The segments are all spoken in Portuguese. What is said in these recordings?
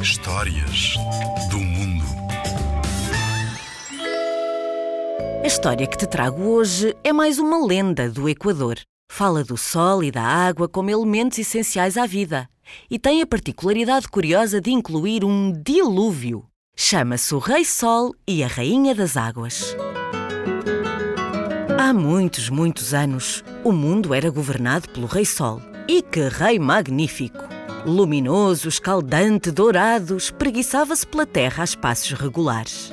Histórias do mundo. A história que te trago hoje é mais uma lenda do Equador. Fala do sol e da água como elementos essenciais à vida e tem a particularidade curiosa de incluir um dilúvio. Chama-se o Rei Sol e a Rainha das Águas. Há muitos, muitos anos, o mundo era governado pelo Rei Sol. E que rei magnífico! Luminoso, escaldante, dourado, espreguiçava-se pela terra a espaços regulares.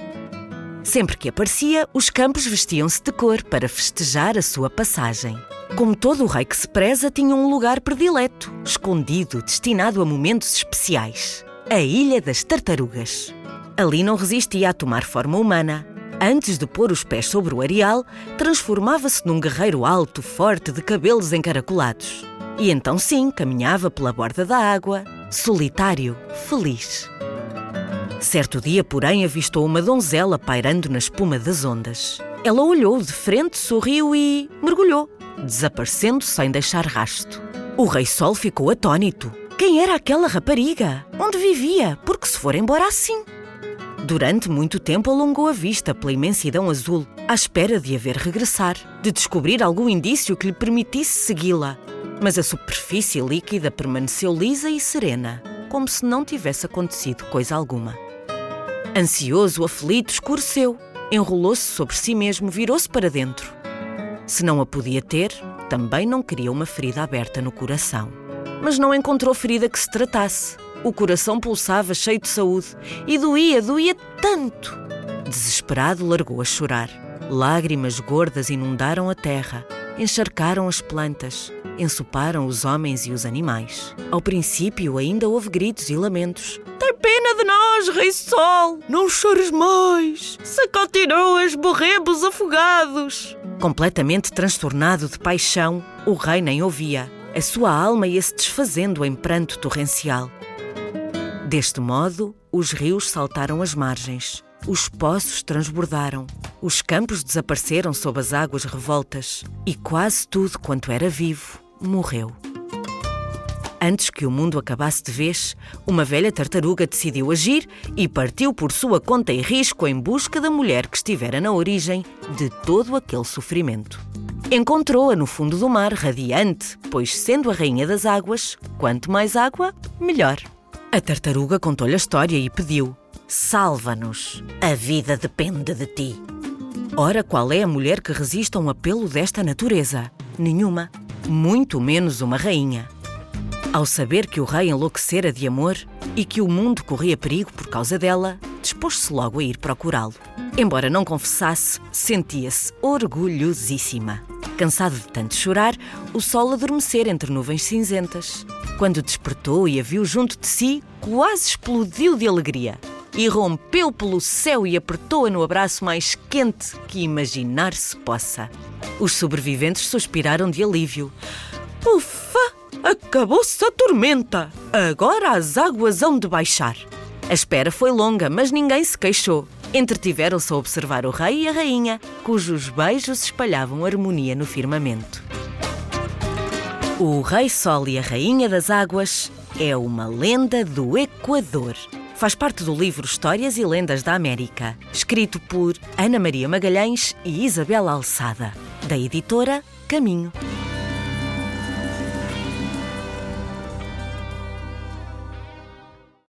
Sempre que aparecia, os campos vestiam-se de cor para festejar a sua passagem. Como todo o rei que se preza, tinha um lugar predileto, escondido, destinado a momentos especiais. A Ilha das Tartarugas. Ali não resistia a tomar forma humana. Antes de pôr os pés sobre o areal, transformava-se num guerreiro alto, forte, de cabelos encaracolados. E então sim, caminhava pela borda da água, solitário, feliz. Certo dia, porém, avistou uma donzela pairando na espuma das ondas. Ela olhou de frente, sorriu e mergulhou, desaparecendo sem deixar rasto. O Rei Sol ficou atônito. Quem era aquela rapariga? Onde vivia? Porque se for embora assim? Durante muito tempo alongou a vista pela imensidão azul, à espera de a ver regressar, de descobrir algum indício que lhe permitisse segui-la. Mas a superfície líquida permaneceu lisa e serena, como se não tivesse acontecido coisa alguma. Ansioso, aflito, escureceu, enrolou-se sobre si mesmo, virou-se para dentro. Se não a podia ter, também não queria uma ferida aberta no coração. Mas não encontrou ferida que se tratasse. O coração pulsava cheio de saúde e doía, doía tanto. Desesperado, largou a chorar. Lágrimas gordas inundaram a terra, encharcaram as plantas, ensoparam os homens e os animais. Ao princípio, ainda houve gritos e lamentos. Tem pena de nós, Rei Sol! Não chores mais! Se continuas, morremos afogados! Completamente transtornado de paixão, o rei nem ouvia. A sua alma ia-se desfazendo em pranto torrencial. Deste modo, os rios saltaram as margens, os poços transbordaram, os campos desapareceram sob as águas revoltas e quase tudo quanto era vivo morreu. Antes que o mundo acabasse de vez, uma velha tartaruga decidiu agir e partiu por sua conta e risco em busca da mulher que estivera na origem de todo aquele sofrimento. Encontrou-a no fundo do mar, radiante, pois, sendo a rainha das águas, quanto mais água, melhor. A tartaruga contou-lhe a história e pediu: Salva-nos, a vida depende de ti. Ora, qual é a mulher que resiste a um apelo desta natureza? Nenhuma, muito menos uma rainha. Ao saber que o rei enlouquecera de amor e que o mundo corria perigo por causa dela, dispôs-se logo a ir procurá-lo. Embora não confessasse, sentia-se orgulhosíssima. Cansado de tanto chorar, o sol adormecer entre nuvens cinzentas. Quando despertou e a viu junto de si, quase explodiu de alegria. E rompeu pelo céu e apertou-a no abraço mais quente que imaginar-se possa. Os sobreviventes suspiraram de alívio. Ufa! Acabou-se a tormenta! Agora as águas hão de baixar. A espera foi longa, mas ninguém se queixou. Entretiveram-se a observar o rei e a rainha, cujos beijos espalhavam harmonia no firmamento. O Rei Sol e a Rainha das Águas é uma lenda do Equador. Faz parte do livro Histórias e Lendas da América, escrito por Ana Maria Magalhães e Isabel Alçada, da editora Caminho.